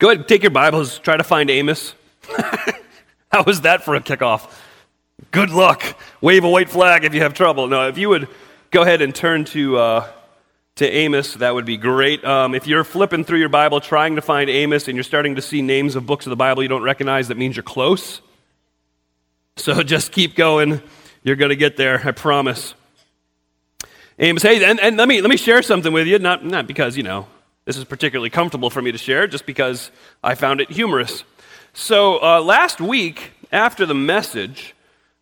Go ahead, take your Bibles, try to find Amos. How was that for a kickoff? Good luck. Wave a white flag if you have trouble. No, if you would go ahead and turn to, uh, to Amos, that would be great. Um, if you're flipping through your Bible trying to find Amos and you're starting to see names of books of the Bible you don't recognize, that means you're close. So just keep going. You're going to get there, I promise. Amos, hey, and, and let, me, let me share something with you, not, not because, you know, this is particularly comfortable for me to share, just because I found it humorous. So uh, last week, after the message,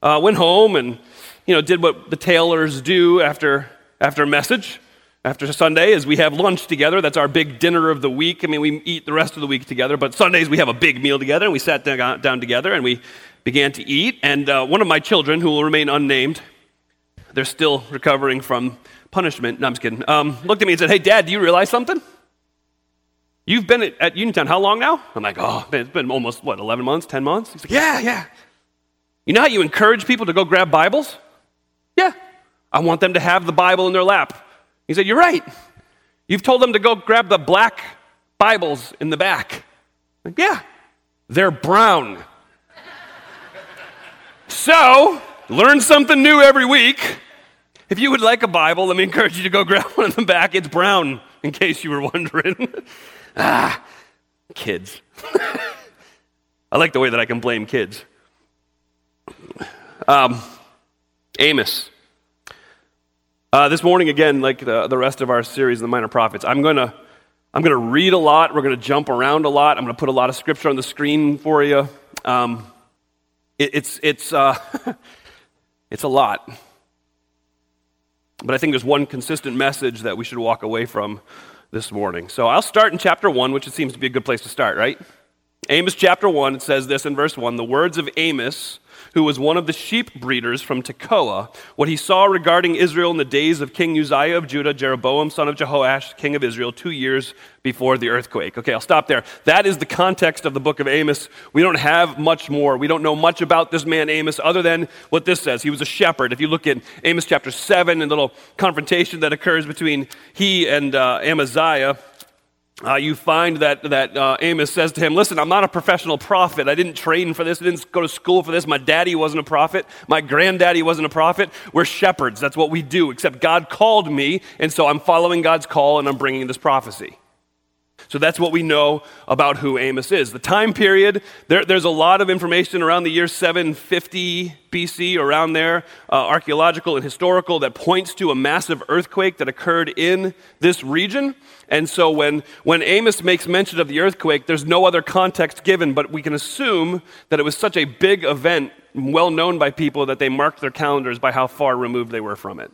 uh, went home and you know did what the tailors do after after a message after Sunday is we have lunch together. That's our big dinner of the week. I mean, we eat the rest of the week together, but Sundays we have a big meal together, and we sat down, down together and we began to eat. And uh, one of my children, who will remain unnamed, they're still recovering from punishment. No, I'm just kidding. Um, looked at me and said, "Hey, Dad, do you realize something?" You've been at, at Uniontown how long now? I'm like, oh, it's been almost, what, 11 months, 10 months? He's like, yeah, yeah. You know how you encourage people to go grab Bibles? Yeah. I want them to have the Bible in their lap. He said, You're right. You've told them to go grab the black Bibles in the back. Like, yeah. They're brown. so, learn something new every week. If you would like a Bible, let me encourage you to go grab one in the back. It's brown, in case you were wondering. Ah, kids. I like the way that I can blame kids. Um, Amos. Uh, this morning, again, like the, the rest of our series, The Minor Prophets, I'm going to I'm going to read a lot. We're going to jump around a lot. I'm going to put a lot of scripture on the screen for you. Um, it, it's, it's, uh, it's a lot. But I think there's one consistent message that we should walk away from this morning. So I'll start in chapter 1, which it seems to be a good place to start, right? Amos chapter 1, it says this in verse 1 The words of Amos, who was one of the sheep breeders from Tekoa, what he saw regarding Israel in the days of King Uzziah of Judah, Jeroboam, son of Jehoash, king of Israel, two years before the earthquake. Okay, I'll stop there. That is the context of the book of Amos. We don't have much more. We don't know much about this man Amos other than what this says. He was a shepherd. If you look at Amos chapter 7 and the little confrontation that occurs between he and uh, Amaziah, uh, you find that, that uh, Amos says to him, Listen, I'm not a professional prophet. I didn't train for this. I didn't go to school for this. My daddy wasn't a prophet. My granddaddy wasn't a prophet. We're shepherds. That's what we do, except God called me, and so I'm following God's call and I'm bringing this prophecy. So that's what we know about who Amos is. The time period, there, there's a lot of information around the year 750 BC, around there, uh, archaeological and historical, that points to a massive earthquake that occurred in this region. And so when, when Amos makes mention of the earthquake, there's no other context given, but we can assume that it was such a big event, well known by people, that they marked their calendars by how far removed they were from it.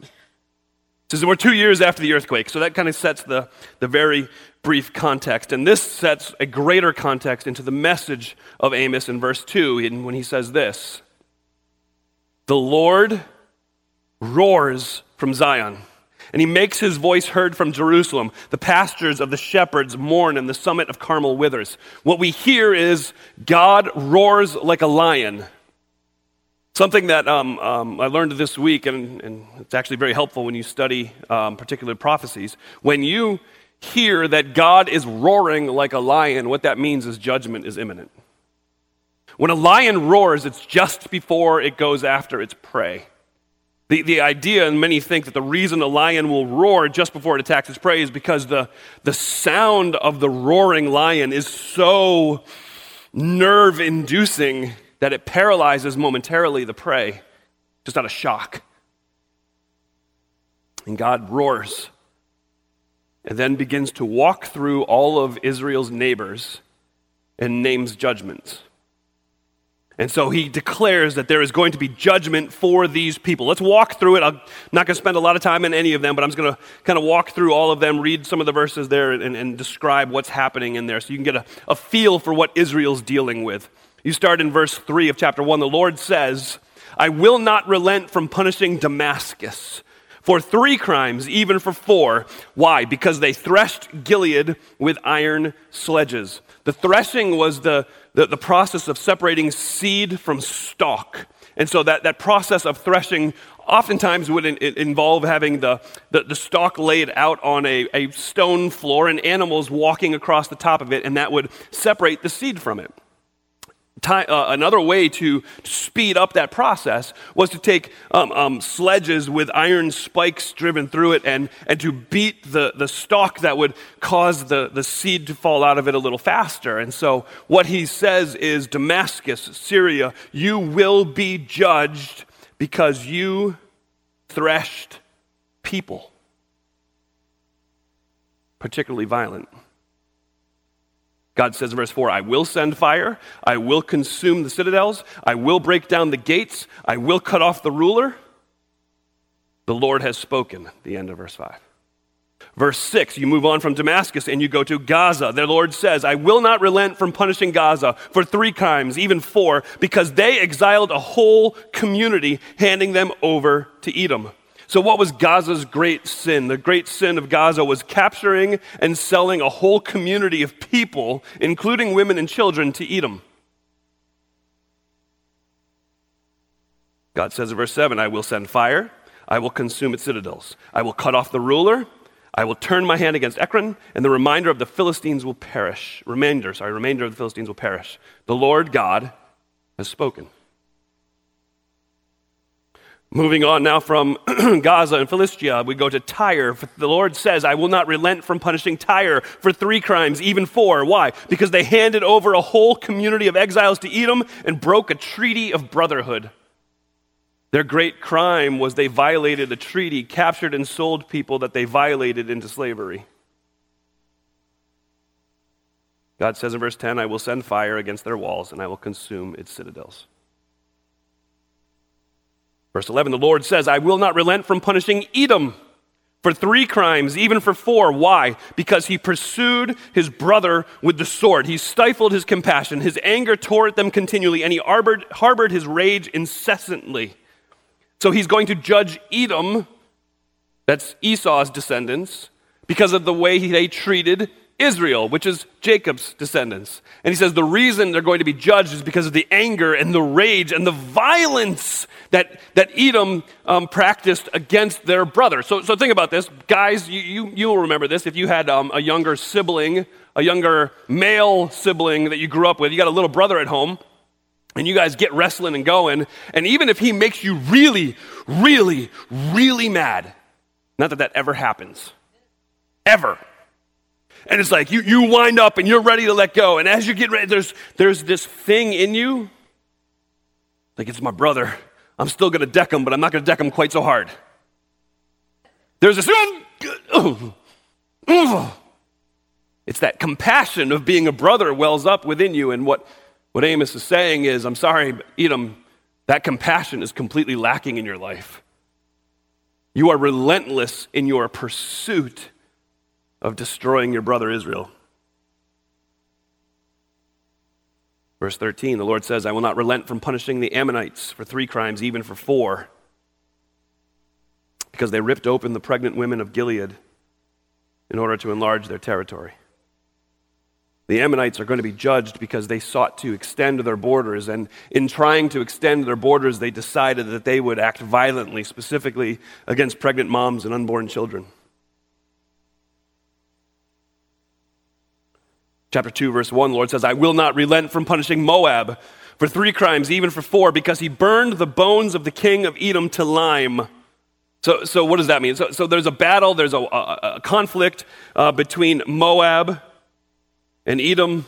Says we're two years after the earthquake, so that kind of sets the, the very brief context. And this sets a greater context into the message of Amos in verse 2 when he says this The Lord roars from Zion. And he makes his voice heard from Jerusalem. The pastures of the shepherds mourn, and the summit of Carmel withers. What we hear is God roars like a lion. Something that um, um, I learned this week, and, and, it's actually very helpful when you study um, particular prophecies. When you hear that God is roaring like a lion, what that means is judgment is imminent. When a lion roars, it's just before it goes after its prey. The, the idea, and many think that the reason a lion will roar just before it attacks its prey is because the, the sound of the roaring lion is so nerve inducing that it paralyzes momentarily the prey, just out of shock. And God roars and then begins to walk through all of Israel's neighbors and names judgments. And so he declares that there is going to be judgment for these people. Let's walk through it. I'm not going to spend a lot of time in any of them, but I'm just going to kind of walk through all of them, read some of the verses there, and, and describe what's happening in there so you can get a, a feel for what Israel's dealing with. You start in verse 3 of chapter 1. The Lord says, I will not relent from punishing Damascus for three crimes, even for four. Why? Because they threshed Gilead with iron sledges. The threshing was the, the, the, process of separating seed from stalk. And so that, that process of threshing oftentimes would in, involve having the, the, the, stalk laid out on a, a stone floor and animals walking across the top of it, and that would separate the seed from it. Time, uh, another way to speed up that process was to take um, um, sledges with iron spikes driven through it and, and to beat the, the stalk that would cause the, the seed to fall out of it a little faster. And so, what he says is Damascus, Syria, you will be judged because you threshed people, particularly violent. God says in verse 4 I will send fire, I will consume the citadels, I will break down the gates, I will cut off the ruler. The Lord has spoken. The end of verse 5. Verse 6, you move on from Damascus and you go to Gaza. The Lord says, I will not relent from punishing Gaza for three crimes, even four, because they exiled a whole community, handing them over to Edom. So, what was Gaza's great sin? The great sin of Gaza was capturing and selling a whole community of people, including women and children, to Edom. God says in verse 7 I will send fire, I will consume its citadels, I will cut off the ruler, I will turn my hand against Ekron, and the remainder of the Philistines will perish. Remainder, sorry, remainder of the Philistines will perish. The Lord God has spoken. Moving on now from Gaza and Philistia, we go to Tyre. The Lord says, I will not relent from punishing Tyre for three crimes, even four. Why? Because they handed over a whole community of exiles to Edom and broke a treaty of brotherhood. Their great crime was they violated a treaty, captured and sold people that they violated into slavery. God says in verse 10, I will send fire against their walls and I will consume its citadels. Verse 11, the Lord says, I will not relent from punishing Edom for three crimes, even for four. Why? Because he pursued his brother with the sword. He stifled his compassion. His anger tore at them continually, and he harbored, harbored his rage incessantly. So he's going to judge Edom, that's Esau's descendants, because of the way they treated Israel, which is Jacob's descendants. And he says the reason they're going to be judged is because of the anger and the rage and the violence that, that Edom um, practiced against their brother. So, so think about this. Guys, you, you, you will remember this. If you had um, a younger sibling, a younger male sibling that you grew up with, you got a little brother at home, and you guys get wrestling and going, and even if he makes you really, really, really mad, not that that ever happens, ever and it's like you, you wind up and you're ready to let go. And as you get ready, there's, there's this thing in you. Like, it's my brother. I'm still going to deck him, but I'm not going to deck him quite so hard. There's this. It's that compassion of being a brother wells up within you. And what, what Amos is saying is, I'm sorry, Edom, that compassion is completely lacking in your life. You are relentless in your pursuit of destroying your brother Israel. Verse 13, the Lord says, I will not relent from punishing the Ammonites for three crimes, even for four, because they ripped open the pregnant women of Gilead in order to enlarge their territory. The Ammonites are going to be judged because they sought to extend their borders, and in trying to extend their borders, they decided that they would act violently, specifically against pregnant moms and unborn children. Chapter 2, verse 1, the Lord says, I will not relent from punishing Moab for three crimes, even for four, because he burned the bones of the king of Edom to lime. So, so what does that mean? So, so there's a battle, there's a, a, a conflict uh, between Moab and Edom.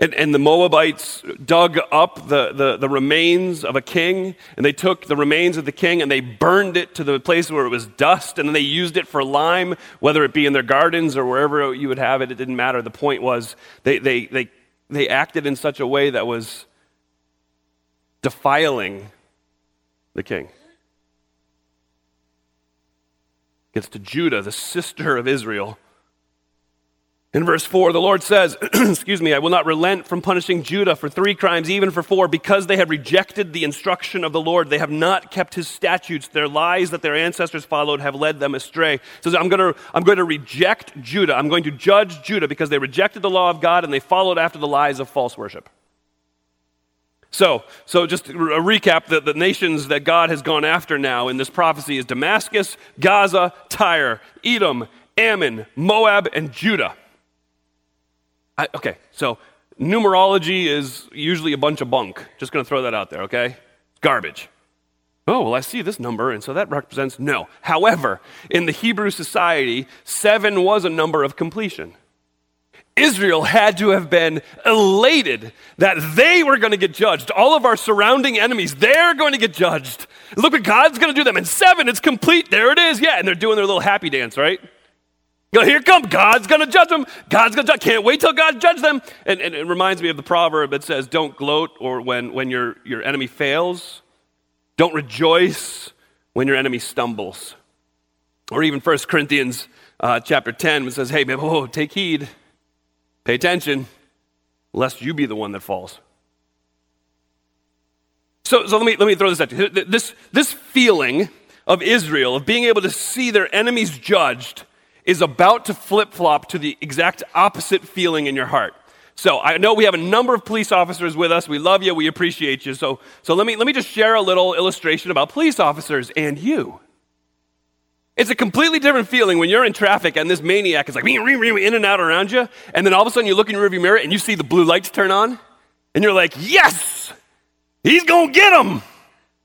And, and, the Moabites dug up the, the, the, remains of a king, and they took the remains of the king and they burned it to the place where it was dust, and then they used it for lime, whether it be in their gardens or wherever you would have it. It didn't matter. The point was they, they, they, they acted in such a way that was defiling the king. Gets to Judah, the sister of Israel in verse 4, the Lord says, Excuse me, I will not relent from punishing Judah for three crimes, even for four, because they have rejected the instruction of the Lord. They have not kept his statutes. Their lies that their ancestors followed have led them astray. So I'm going, to, I'm going to reject Judah. I'm going to judge Judah because they rejected the law of God and they followed after the lies of false worship. So, so just a recap the, the nations that God has gone after now in this prophecy is Damascus, Gaza, Tyre, Edom, Ammon, Moab, and Judah. I, okay, so numerology is usually a bunch of bunk. Just going to throw that out there, okay? Garbage. Oh, well, I see this number, and so that represents no. However, in the Hebrew society, seven was a number of completion. Israel had to have been elated that they were going to get judged. All of our surrounding enemies, they're going to get judged. Look what God's going to do them. And seven, it's complete. There it is. Yeah, and they're doing their little happy dance, right? Here come God's going to judge them. God's going to judge. Can't wait till God judges them. And, and, it reminds me of the proverb that says, "Don't gloat, or when when your your enemy fails, don't rejoice when your enemy stumbles." Or even 1 Corinthians uh, chapter 10, it says, "Hey, babe, oh, take heed, pay attention, lest you be the one that falls." So, so let me let me throw this at you. This this feeling of Israel of being able to see their enemies judged is about to flip flop to the exact opposite feeling in your heart. So I know we have a number of police officers with us. We love you. We appreciate you. So, so let, me, let me just share a little illustration about police officers and you. It's a completely different feeling when you're in traffic and this maniac is like in and out around you, and then all of a sudden you look in your rearview mirror and you see the blue lights turn on, and you're like, yes, he's gonna get him.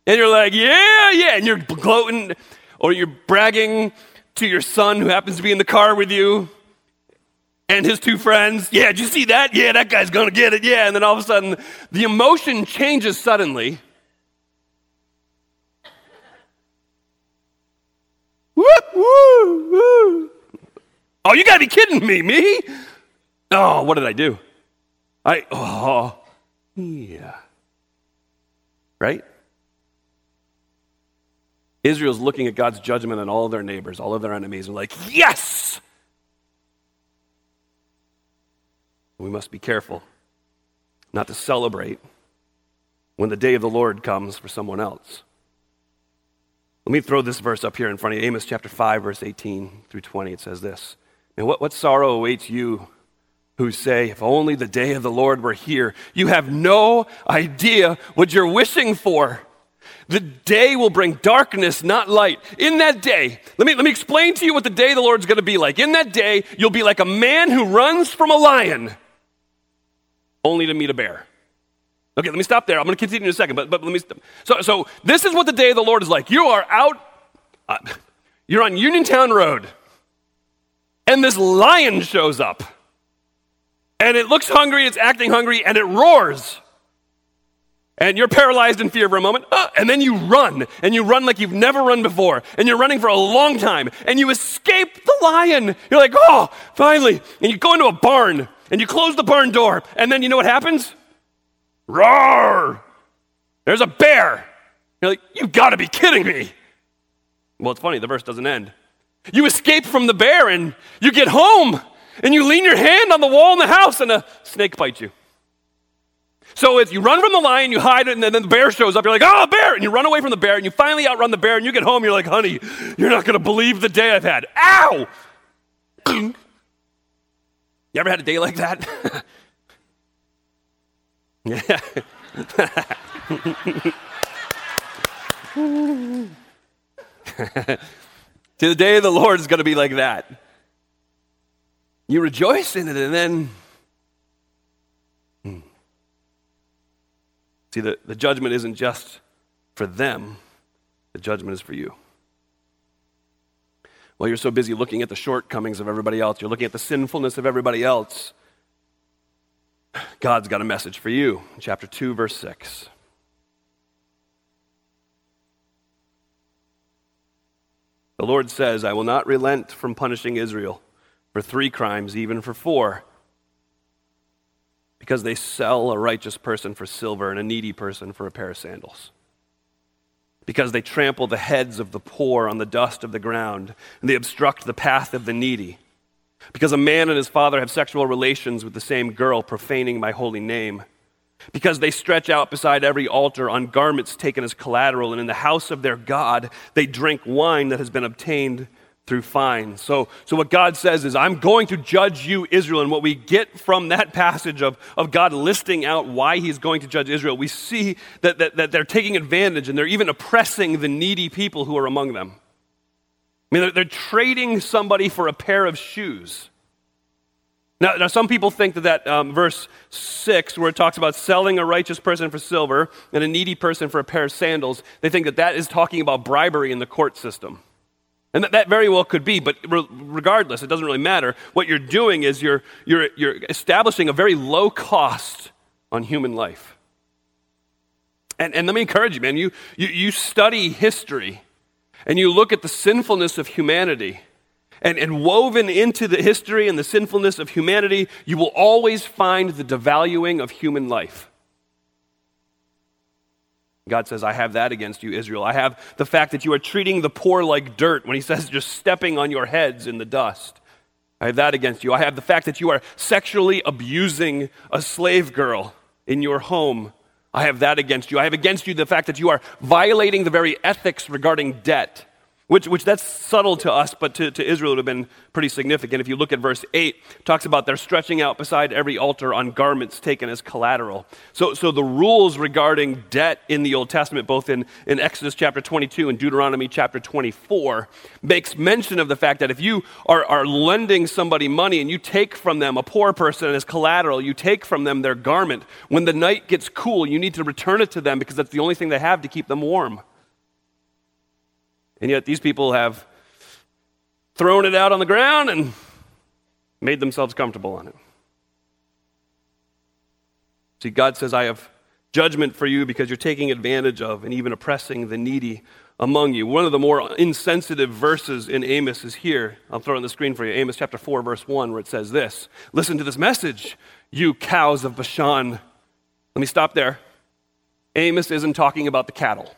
And you're like, yeah, yeah, and you're gloating or you're bragging to your son who happens to be in the car with you and his two friends. Yeah, did you see that? Yeah, that guy's gonna get it. Yeah. And then all of a sudden, the emotion changes suddenly. Whoop, woo, woo. Oh, you gotta be kidding me, me? Oh, what did I do? I, oh, yeah. Right? Israel's looking at God's judgment on all of their neighbors, all of their enemies, and like, yes! We must be careful not to celebrate when the day of the Lord comes for someone else. Let me throw this verse up here in front of you Amos chapter 5, verse 18 through 20. It says this And what, what sorrow awaits you who say, If only the day of the Lord were here? You have no idea what you're wishing for. The day will bring darkness, not light. In that day, let me, let me explain to you what the day the Lord's going to be like. In that day, you'll be like a man who runs from a lion only to meet a bear. Okay, let me stop there. I'm going to continue in a second, but, but let me. So, so this is what the day of the Lord is like. You are out, uh, you're on Uniontown Road, and this lion shows up. And it looks hungry, it's acting hungry, and it roars and you're paralyzed in fear for a moment, uh, and then you run, and you run like you've never run before, and you're running for a long time, and you escape the lion. You're like, oh, finally. And you go into a barn, and you close the barn door, and then you know what happens? Roar! There's a bear. You're like, you've got to be kidding me. Well, it's funny, the verse doesn't end. You escape from the bear, and you get home, and you lean your hand on the wall in the house, and a snake bites you. So if you run from the lion, you hide it, and then the bear shows up. You're like, oh, bear! And you run away from the bear, and you finally outrun the bear, and you get home, you're like, honey, you're not going to believe the day I've had. Ow! you ever had a day like that? yeah. to the day the Lord is going to be like that. You rejoice in it, and then See, the, the judgment isn't just for them, the judgment is for you. Well, you're so busy looking at the shortcomings of everybody else, you're looking at the sinfulness of everybody else. God's got a message for you. Chapter 2, verse 6. The Lord says, I will not relent from punishing Israel for three crimes, even for four because they sell a righteous person for silver and a needy person for a pair of sandals. Because they trample the heads of the poor on the dust of the ground, and they obstruct the path of the needy. Because a man and his father have sexual relations with the same girl, profaning my holy name. Because they stretch out beside every altar on garments taken as collateral, and in the house of their God they drink wine that has been obtained through fines. So, so what God says is, I'm going to judge you, Israel. And what we get from that passage of, of God listing out why he's going to judge Israel, we see that, that, that they're taking advantage and they're even oppressing the needy people who are among them. I mean, they're, they're trading somebody for a pair of shoes. Now, now some people think that that um, verse 6, where it talks about selling a righteous person for silver and a needy person for a pair of sandals, they think that that is talking about bribery in the court system. And that, that very well could be, but re- regardless, it doesn't really matter. What you're doing is you're, you're, you're establishing a very low cost on human life. And, and let me encourage you, man, you, you, you study history and you look at the sinfulness of humanity. And, and woven into the history and the sinfulness of humanity, you will always find the devaluing of human life. God says, I have that against you, Israel. I have the fact that you are treating the poor like dirt when he says just stepping on your heads in the dust. I have that against you. I have the fact that you are sexually abusing a slave girl in your home. I have that against you. I have against you the fact that you are violating the very ethics regarding debt. Which, which that's subtle to us, but to, to Israel it would have been pretty significant. If you look at verse 8, talks about they're stretching out beside every altar on garments taken as collateral. So, so the rules regarding debt in the Old Testament, both in, in Exodus chapter 22 and Deuteronomy chapter 24, makes mention of the fact that if you are, are lending somebody money and you take from them, a poor person as collateral, you take from them their garment, when the night gets cool, you need to return it to them because that's the only thing they have to keep them warm. And yet these people have thrown it out on the ground and made themselves comfortable on it. See, God says, I have judgment for you because you're taking advantage of and even oppressing the needy among you. One of the more insensitive verses in Amos is here. I'll throw it on the screen for you. Amos chapter 4, verse 1, where it says this Listen to this message, you cows of Bashan. Let me stop there. Amos isn't talking about the cattle.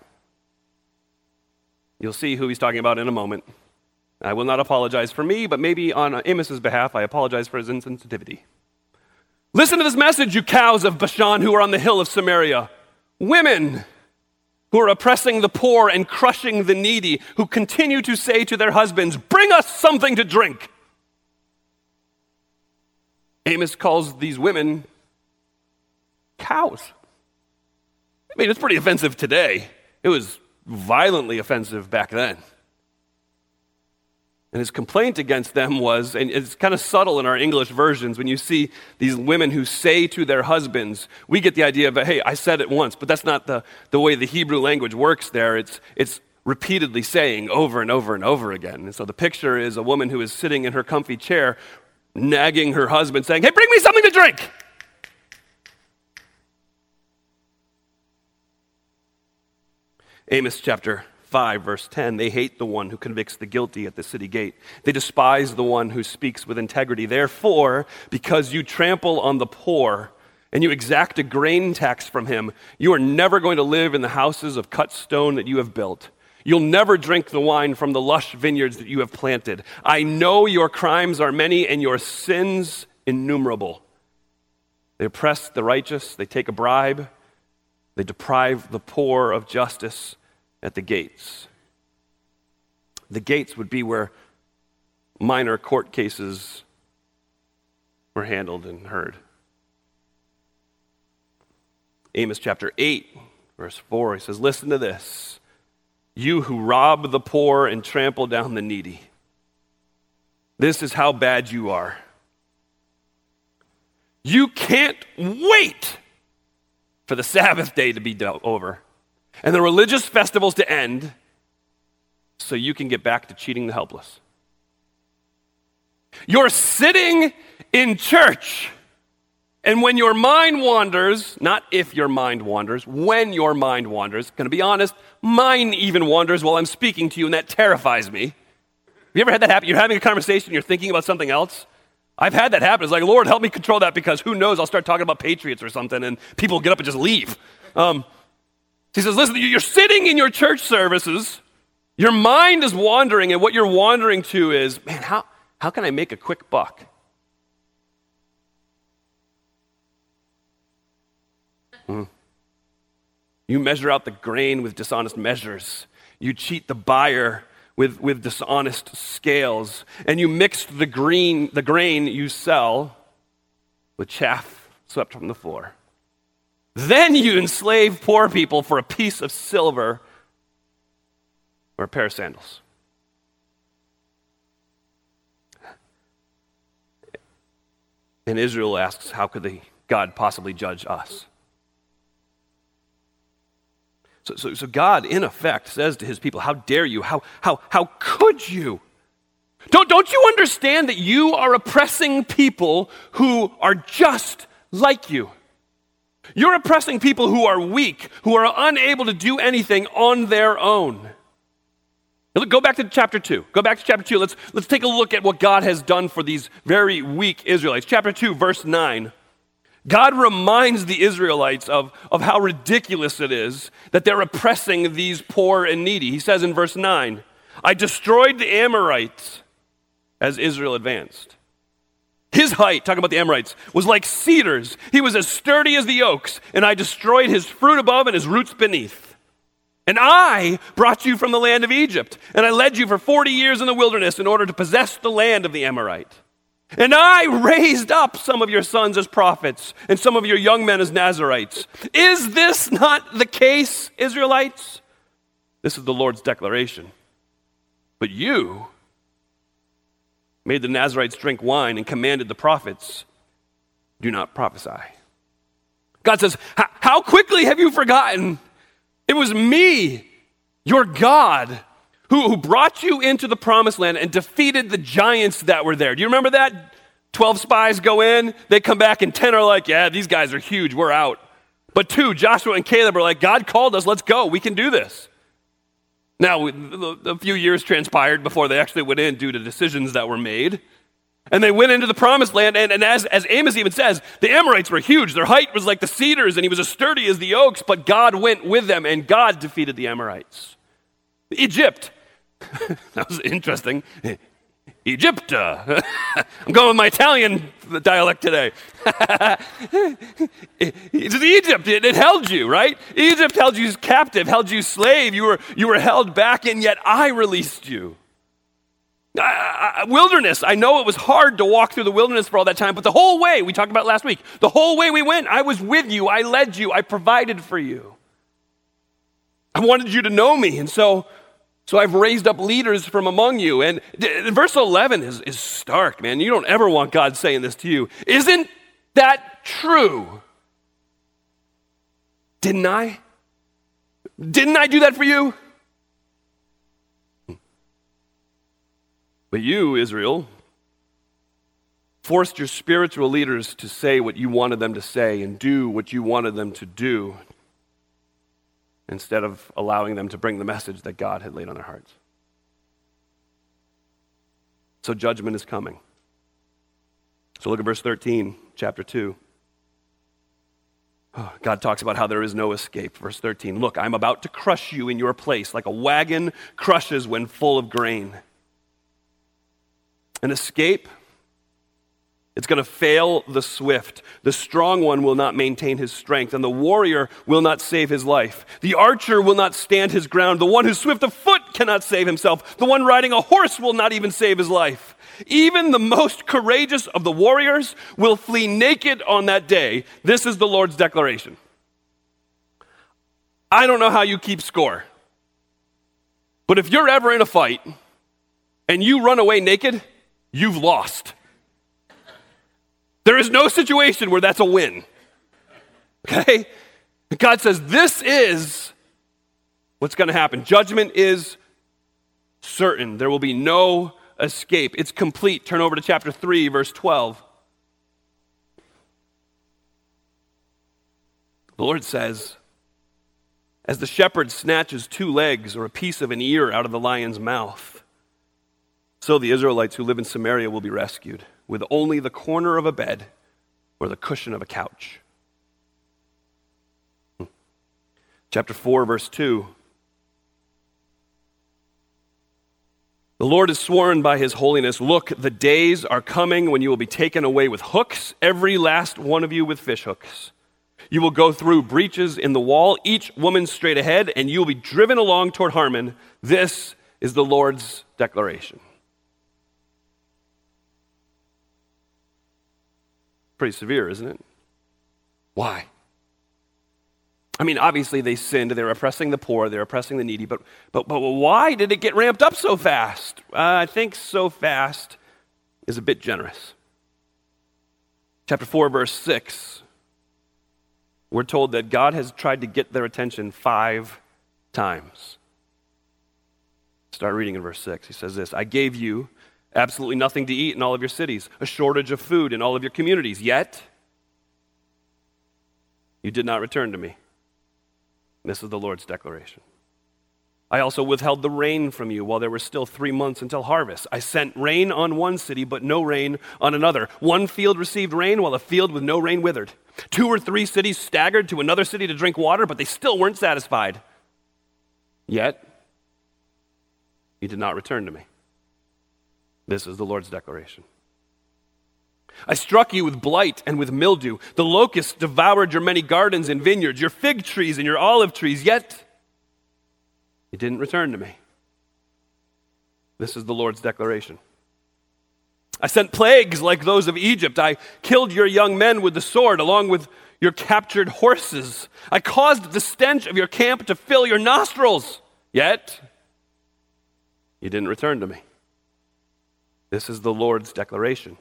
You'll see who he's talking about in a moment. I will not apologize for me, but maybe on Amos's behalf, I apologize for his insensitivity. Listen to this message, you cows of Bashan who are on the hill of Samaria. Women who are oppressing the poor and crushing the needy, who continue to say to their husbands, Bring us something to drink. Amos calls these women cows. I mean, it's pretty offensive today. It was violently offensive back then. And his complaint against them was, and it's kind of subtle in our English versions, when you see these women who say to their husbands, we get the idea of, hey, I said it once, but that's not the, the way the Hebrew language works there. It's, it's repeatedly saying over and over and over again. And so the picture is a woman who is sitting in her comfy chair, nagging her husband, saying, hey, bring me something to drink. Amos chapter 5, verse 10 They hate the one who convicts the guilty at the city gate. They despise the one who speaks with integrity. Therefore, because you trample on the poor and you exact a grain tax from him, you are never going to live in the houses of cut stone that you have built. You'll never drink the wine from the lush vineyards that you have planted. I know your crimes are many and your sins innumerable. They oppress the righteous, they take a bribe, they deprive the poor of justice at the gates. The gates would be where minor court cases were handled and heard. Amos chapter 8, verse 4, he says, Listen to this. You who rob the poor and trample down the needy. This is how bad you are. You can't wait for the Sabbath day to be over and the religious festivals to end so you can get back to cheating the helpless. You're sitting in church, and when your mind wanders, not if your mind wanders, when your mind wanders, gonna be honest, mine even wanders while I'm speaking to you, and that terrifies me. Have you ever had that happen? You're having a conversation, you're thinking about something else, I've had that happen. It's like, Lord, help me control that because who knows? I'll start talking about Patriots or something and people get up and just leave. Um, he says, listen, you're sitting in your church services, your mind is wandering, and what you're wandering to is, man, how, how can I make a quick buck? Hmm. You measure out the grain with dishonest measures. You cheat the buyer with, with dishonest scales, and you mixed the, green, the grain you sell with chaff swept from the floor. Then you enslave poor people for a piece of silver or a pair of sandals. And Israel asks, How could the God possibly judge us? So, so, so, God, in effect, says to his people, How dare you? How, how, how could you? Don't, don't you understand that you are oppressing people who are just like you? You're oppressing people who are weak, who are unable to do anything on their own. Go back to chapter 2. Go back to chapter 2. Let's, let's take a look at what God has done for these very weak Israelites. Chapter 2, verse 9. God reminds the Israelites of, of how ridiculous it is that they're oppressing these poor and needy. He says in verse 9, I destroyed the Amorites as Israel advanced. His height, talking about the Amorites, was like cedars. He was as sturdy as the oaks, and I destroyed his fruit above and his roots beneath. And I brought you from the land of Egypt, and I led you for 40 years in the wilderness in order to possess the land of the Amorite. And I raised up some of your sons as prophets and some of your young men as Nazarites. Is this not the case, Israelites? This is the Lord's declaration. But you made the Nazarites drink wine and commanded the prophets, do not prophesy. God says, How quickly have you forgotten? It was me, your God, who, who brought you into the promised land and defeated the giants that were there. Do you remember that? 12 spies go in, they come back, and 10 are like, yeah, these guys are huge, we're out. But two, Joshua and Caleb are like, God called us, let's go, we can do this. Now, a few years transpired before they actually went in due to decisions that were made. And they went into the promised land, and, and as, as Amos even says, the Amorites were huge. Their height was like the cedars, and he was as sturdy as the oaks, but God went with them, and God defeated the Amorites. Egypt that was interesting. Egypt. I'm going with my Italian dialect today. it's Egypt. It, it, held you, right? Egypt held you captive, held you slave. You were, you were held back, and yet I released you. wilderness. I know it was hard to walk through the wilderness for all that time, but the whole way, we talked about last week, the whole way we went, I was with you. I led you. I provided for you. I wanted you to know me. And so, so I've raised up leaders from among you. And verse 11 is, is stark, man. You don't ever want God saying this to you. Isn't that true? Didn't I? Didn't I do that for you? But you, Israel, forced your spiritual leaders to say what you wanted them to say and do what you wanted them to do instead of allowing them to bring the message that God had laid on their hearts. So judgment is coming. So look at verse 13, chapter 2. God talks about how there is no escape. Verse 13 Look, I'm about to crush you in your place like a wagon crushes when full of grain. An escape it's going to fail the swift. The strong one will not maintain his strength, and the warrior will not save his life. The archer will not stand his ground. The one who's swift of foot cannot save himself. The one riding a horse will not even save his life. Even the most courageous of the warriors will flee naked on that day. This is the Lord's declaration. I don't know how you keep score, but if you're ever in a fight and you run away naked, you've lost. There is no situation where that's a win. Okay? God says, This is what's going to happen. Judgment is certain. There will be no escape. It's complete. Turn over to chapter 3, verse 12. The Lord says, As the shepherd snatches two legs or a piece of an ear out of the lion's mouth, so the Israelites who live in Samaria will be rescued with only the corner of a bed or the cushion of a couch. Hmm. Chapter 4, verse 2. The Lord has sworn by his holiness Look, the days are coming when you will be taken away with hooks, every last one of you with fish hooks. You will go through breaches in the wall, each woman straight ahead, and you will be driven along toward Harmon. This is the Lord's declaration. Pretty severe, isn't it? Why? I mean, obviously they sinned. They're oppressing the poor. They're oppressing the needy. But, but, but why did it get ramped up so fast? Uh, I think so fast is a bit generous. Chapter 4, verse 6, we're told that God has tried to get their attention five times. Start reading in verse 6. He says this I gave you absolutely nothing to eat in all of your cities, a shortage of food in all of your communities, yet you did not return to me. This is the Lord's declaration. I also withheld the rain from you while there were still three months until harvest. I sent rain on one city, but no rain on another. One field received rain, while a field with no rain withered. Two or three cities staggered to another city to drink water, but they still weren't satisfied. Yet, you did not return to me. This is the Lord's declaration. I struck you with blight and with mildew. The locusts devoured your many gardens and vineyards, your fig trees and your olive trees, yet you didn't return to me. This is the Lord's declaration. I sent plagues like those of Egypt. I killed your young men with the sword, along with your captured horses. I caused the stench of your camp to fill your nostrils. Yet, you didn't return to me. This is the Lord's declaration.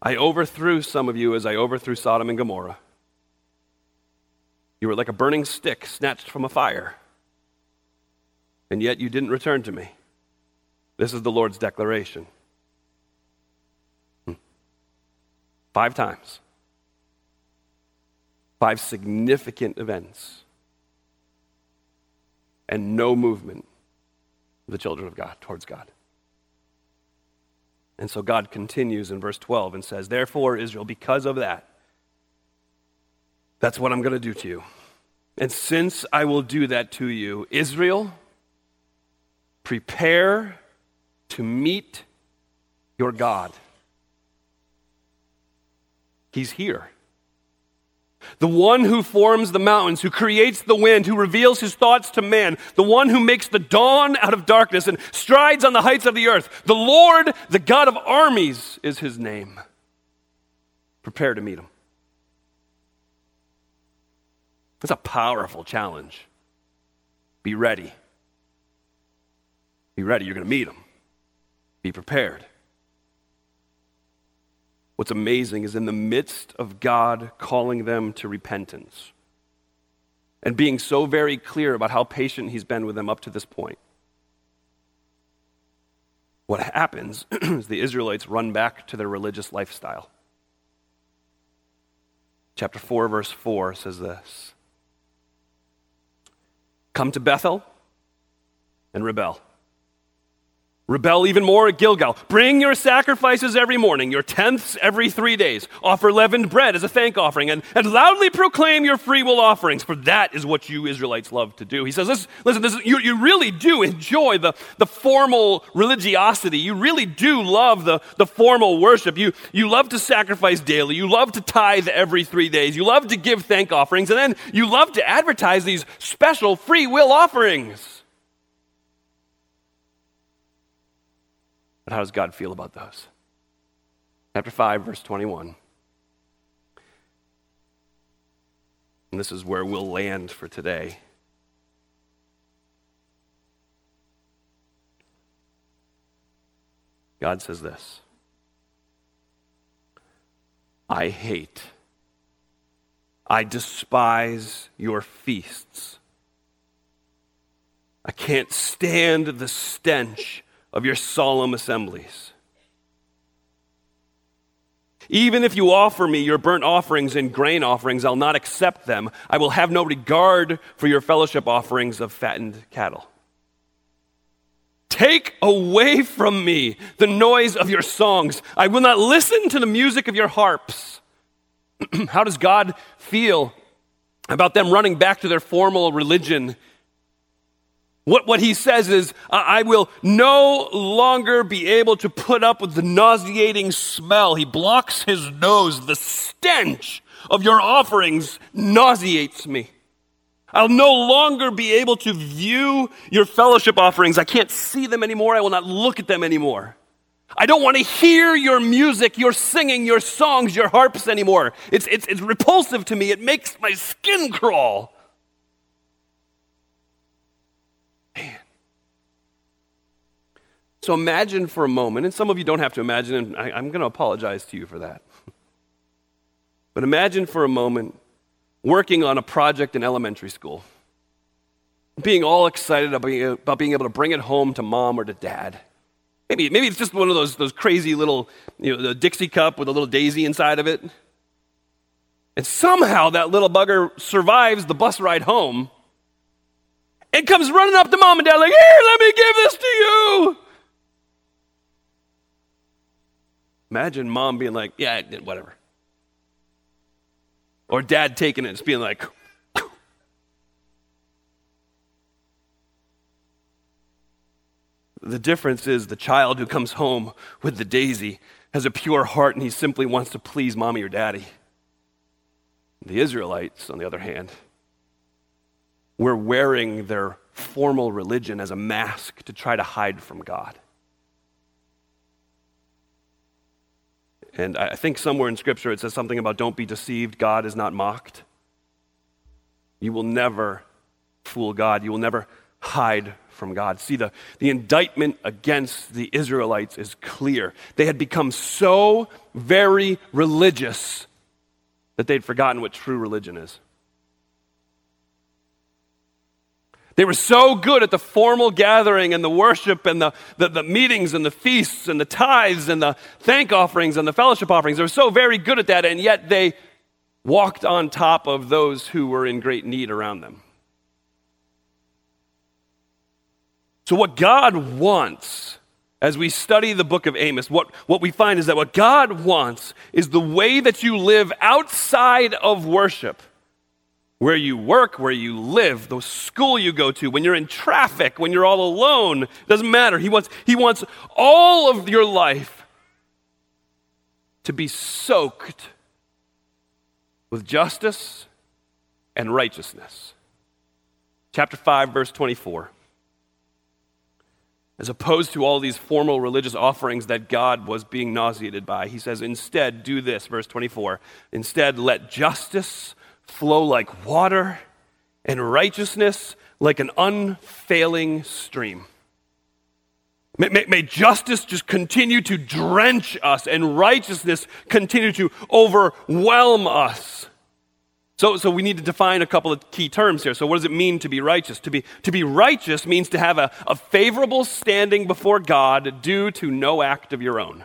I overthrew some of you as I overthrew Sodom and Gomorrah. You were like a burning stick snatched from a fire, and yet you didn't return to me. This is the Lord's declaration. Hmm. Five times. Five significant events. And no movement the children of God towards God. And so God continues in verse 12 and says, Therefore, Israel, because of that, that's what I'm going to do to you. And since I will do that to you, Israel, prepare to meet your God. He's here. The one who forms the mountains, who creates the wind, who reveals his thoughts to man, the one who makes the dawn out of darkness and strides on the heights of the earth. The Lord, the God of armies, is his name. Prepare to meet him. That's a powerful challenge. Be ready. Be ready. You're going to meet him. Be prepared. What's amazing is in the midst of God calling them to repentance and being so very clear about how patient He's been with them up to this point, what happens is the Israelites run back to their religious lifestyle. Chapter 4, verse 4 says this Come to Bethel and rebel. Rebel even more at Gilgal. Bring your sacrifices every morning, your tenths every three days. Offer leavened bread as a thank offering, and, and loudly proclaim your free will offerings, for that is what you Israelites love to do. He says, Listen, listen this, you, you really do enjoy the, the formal religiosity. You really do love the, the formal worship. You, you love to sacrifice daily. You love to tithe every three days. You love to give thank offerings, and then you love to advertise these special free will offerings. But how does God feel about those? Chapter 5, verse 21. And this is where we'll land for today. God says this I hate, I despise your feasts. I can't stand the stench of your solemn assemblies. Even if you offer me your burnt offerings and grain offerings, I'll not accept them. I will have no regard for your fellowship offerings of fattened cattle. Take away from me the noise of your songs. I will not listen to the music of your harps. How does God feel about them running back to their formal religion what, what he says is, I will no longer be able to put up with the nauseating smell. He blocks his nose. The stench of your offerings nauseates me. I'll no longer be able to view your fellowship offerings. I can't see them anymore. I will not look at them anymore. I don't want to hear your music, your singing, your songs, your harps anymore. It's, it's, it's repulsive to me. It makes my skin crawl. Man. So imagine for a moment, and some of you don't have to imagine, and I, I'm going to apologize to you for that. But imagine for a moment working on a project in elementary school, being all excited about being, about being able to bring it home to mom or to dad. Maybe, maybe it's just one of those, those crazy little, you know, the Dixie cup with a little daisy inside of it. And somehow that little bugger survives the bus ride home and comes running up to mom and dad, like, Here, let me give this to you. Imagine mom being like, Yeah, whatever. Or dad taking it and being like, The difference is the child who comes home with the daisy has a pure heart and he simply wants to please mommy or daddy. The Israelites, on the other hand, were wearing their formal religion as a mask to try to hide from God. And I think somewhere in Scripture it says something about don't be deceived, God is not mocked. You will never fool God, you will never hide from God. See, the, the indictment against the Israelites is clear. They had become so very religious that they'd forgotten what true religion is. They were so good at the formal gathering and the worship and the, the, the, meetings and the feasts and the tithes and the thank offerings and the fellowship offerings. They were so very good at that, and yet they walked on top of those who were in great need around them. So, what God wants as we study the book of Amos, what, what we find is that what God wants is the way that you live outside of worship where you work, where you live, the school you go to, when you're in traffic, when you're all alone, doesn't matter. He wants, he wants all of your life to be soaked with justice and righteousness. Chapter 5, verse 24. As opposed to all these formal religious offerings that God was being nauseated by, he says, instead, do this, verse 24. Instead, let justice flow like water and righteousness like an unfailing stream. May, may, may, justice just continue to drench us and righteousness continue to overwhelm us. So, so we need to define a couple of key terms here. So, what does it mean to be righteous? To be, to be righteous means to have a, a favorable standing before God due to no act of your own.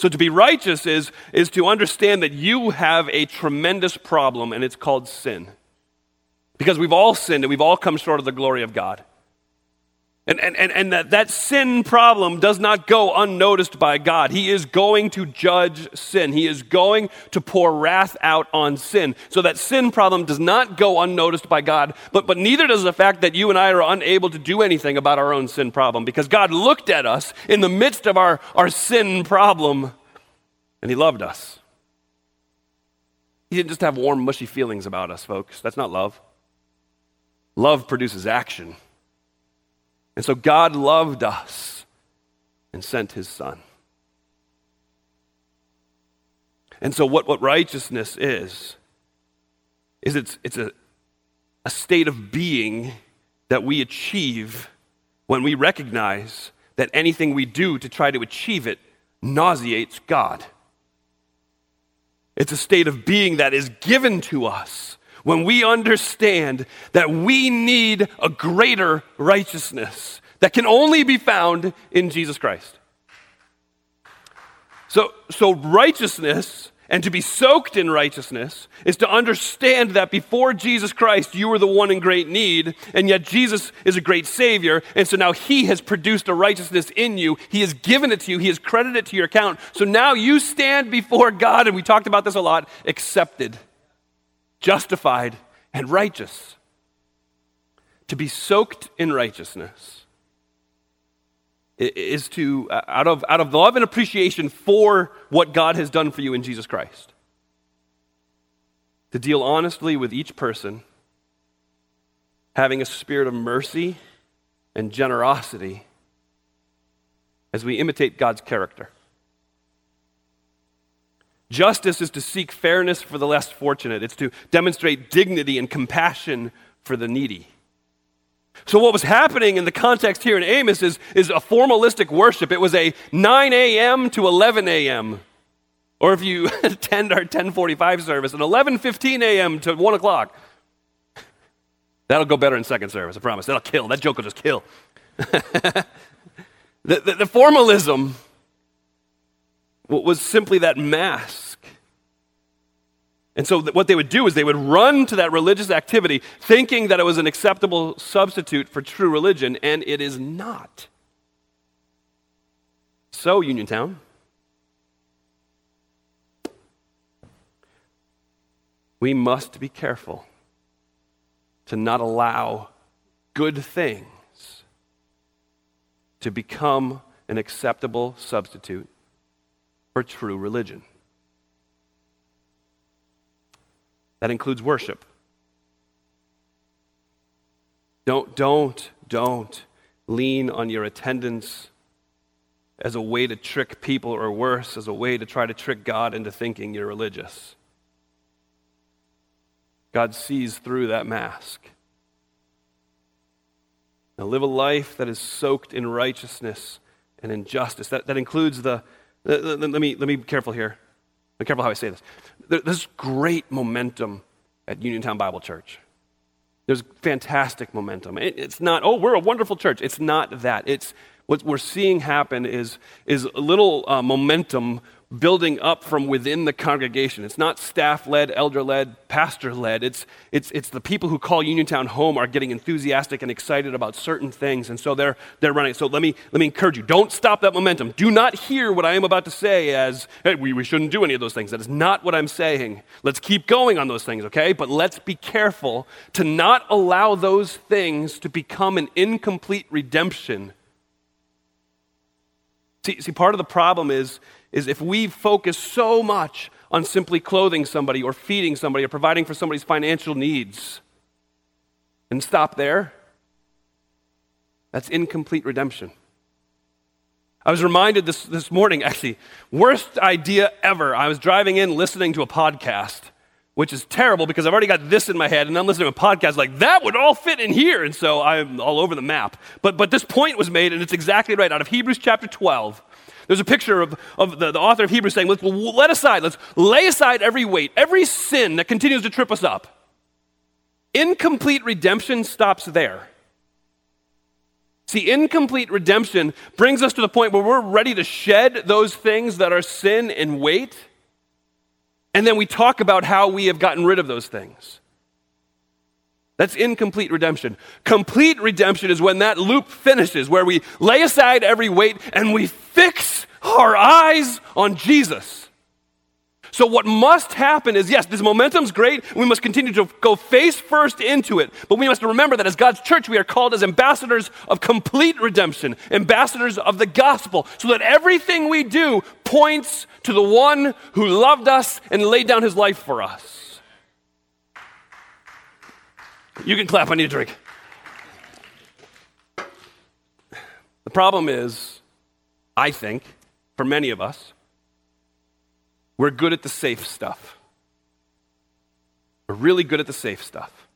So to be righteous is, is to understand that you have a tremendous problem, and it's called sin. Because we've all sinned and we've all come short of the glory of God. And, and, and, and that, that sin problem does not go unnoticed by God. He is going to judge sin. He is going to pour wrath out on sin. So that sin problem does not go unnoticed by God, but, but neither does the fact that you and I are unable to do anything about our own sin problem because God looked at us in the midst of our, our sin problem and He loved us. He didn't just have warm, mushy feelings about us, folks. That's not love. Love produces action. And so God loved us and sent his son. And so, what, what righteousness is, is it's, it's a, a state of being that we achieve when we recognize that anything we do to try to achieve it nauseates God. It's a state of being that is given to us when we understand that we need a greater righteousness that can only be found in Jesus Christ. So, so righteousness and to be soaked in righteousness is to understand that before Jesus Christ, you were the one in great need, and yet Jesus is a great Savior. And so now He has produced a righteousness in you. He has given it to you, He has credited it to your account. So now you stand before God, and we talked about this a lot accepted justified, and righteous. To be soaked in righteousness is to, uh, out of, out of love and appreciation for what God has done for you in Jesus Christ, to deal honestly with each person having a spirit of mercy and generosity as we imitate God's character. Justice is to seek fairness for the less fortunate, it's to demonstrate dignity and compassion for the needy. So, what was happening in the context here in Amos is, is a formalistic worship. It was a 9 a.m. to 11 a.m. Or if you attend our 1045 service, an 11.15 a.m. to 1 o'clock. That'll go better in second service, I promise. That'll kill. That joke will just kill. the, the, the formalism was simply that mask. And so, what they would do is they would run to that religious activity thinking that it was an acceptable substitute for true religion, and it is not. So, Uniontown, we must be careful to not allow good things to become an acceptable substitute for true religion. That includes worship. Don't, don't, don't lean on your attendance as a way to trick people, or worse, as a way to try to trick God into thinking you're religious. God sees through that mask. Now, live a life that is soaked in righteousness and in justice. That, that includes the, let, me, let me be careful here. Be careful how I say this. There's great momentum at Uniontown Bible Church. There's fantastic momentum. It's not, oh, we're a wonderful church. It's not that. It's what we're seeing happen is, is a little uh, momentum building up from within the congregation. It's not staff led, elder led, pastor led. It's, it's, it's the people who call Uniontown home are getting enthusiastic and excited about certain things. And so they're, they're running. So let me, let me encourage you don't stop that momentum. Do not hear what I am about to say as, hey, we, we shouldn't do any of those things. That is not what I'm saying. Let's keep going on those things, okay? But let's be careful to not allow those things to become an incomplete redemption. See, see part of the problem is is if we focus so much on simply clothing somebody or feeding somebody or providing for somebody's financial needs and stop there, that's incomplete redemption. I was reminded this, this morning, actually, worst idea ever. I was driving in listening to a podcast, which is terrible because I've already got this in my head, and I'm listening to a podcast like that would all fit in here, and so I'm all over the map. But, but this point was made, and it's exactly right out of Hebrews chapter 12. There's a picture of, of the, the author of Hebrews saying, let's let aside, let's lay aside every weight, every sin that continues to trip us up. Incomplete redemption stops there. See, incomplete redemption brings us to the point where we're ready to shed those things that are sin and weight. And then we talk about how we have gotten rid of those things. That's incomplete redemption. Complete redemption is when that loop finishes, where we lay aside every weight and we fix our eyes on Jesus. So, what must happen is yes, this momentum's great. We must continue to go face first into it. But we must remember that as God's church, we are called as ambassadors of complete redemption, ambassadors of the gospel, so that everything we do points to the one who loved us and laid down his life for us. You can clap, I need a drink. The problem is, I think, for many of us, we're good at the safe stuff. We're really good at the safe stuff.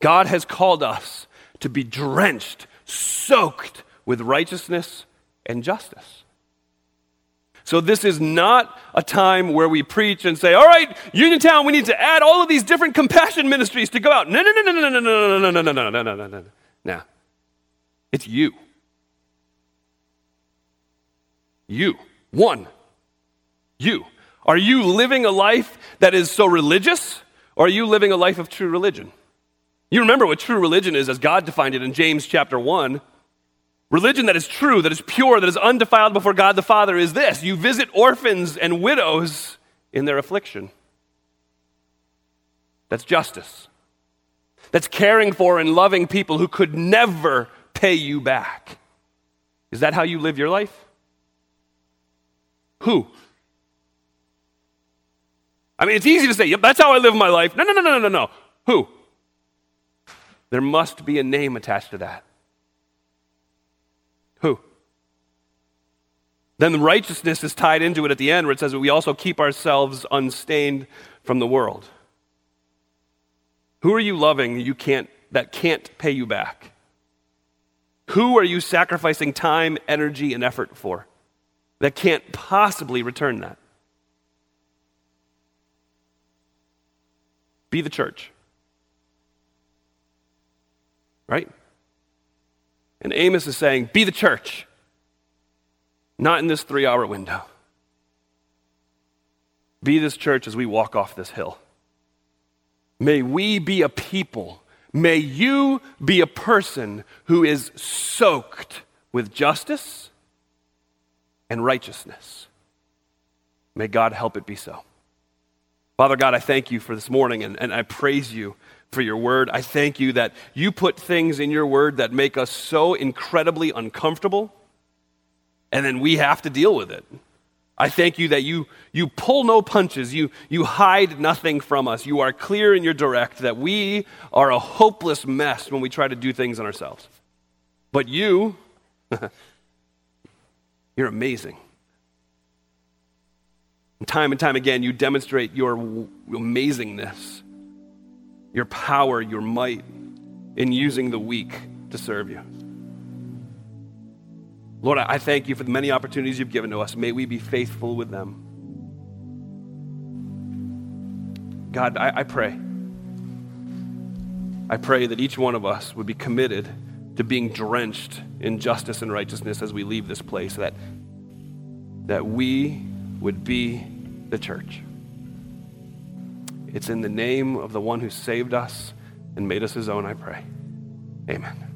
God has called us to be drenched, soaked with righteousness and justice. So, this is not a time where we preach and say, all right, Uniontown, we need to add all of these different compassion ministries to go out. No, no, no, no, no, no, no, no, no, no, no, no, no, no, no, no, no. Now, it's you. You. One. You. Are you living a life that is so religious, or are you living a life of true religion? You remember what true religion is as God defined it in James chapter 1. Religion that is true, that is pure, that is undefiled before God the Father is this you visit orphans and widows in their affliction. That's justice. That's caring for and loving people who could never pay you back. Is that how you live your life? Who? I mean, it's easy to say, yep, that's how I live my life. No, no, no, no, no, no. Who? There must be a name attached to that. Who? Then the righteousness is tied into it at the end where it says that we also keep ourselves unstained from the world. Who are you loving you can't, that can't pay you back? Who are you sacrificing time, energy, and effort for that can't possibly return that? Be the church. Right? And Amos is saying, Be the church. Not in this three hour window. Be this church as we walk off this hill. May we be a people. May you be a person who is soaked with justice and righteousness. May God help it be so. Father God, I thank you for this morning and, and I praise you for your word. I thank you that you put things in your word that make us so incredibly uncomfortable and then we have to deal with it. I thank you that you, you pull no punches, you, you hide nothing from us. You are clear and you're direct, that we are a hopeless mess when we try to do things on ourselves. But you, you're amazing. And time and time again, you demonstrate your amazingness, your power, your might in using the weak to serve you. Lord, I thank you for the many opportunities you've given to us. May we be faithful with them. God, I, I pray. I pray that each one of us would be committed to being drenched in justice and righteousness as we leave this place, that, that we would be the church. It's in the name of the one who saved us and made us his own, I pray. Amen.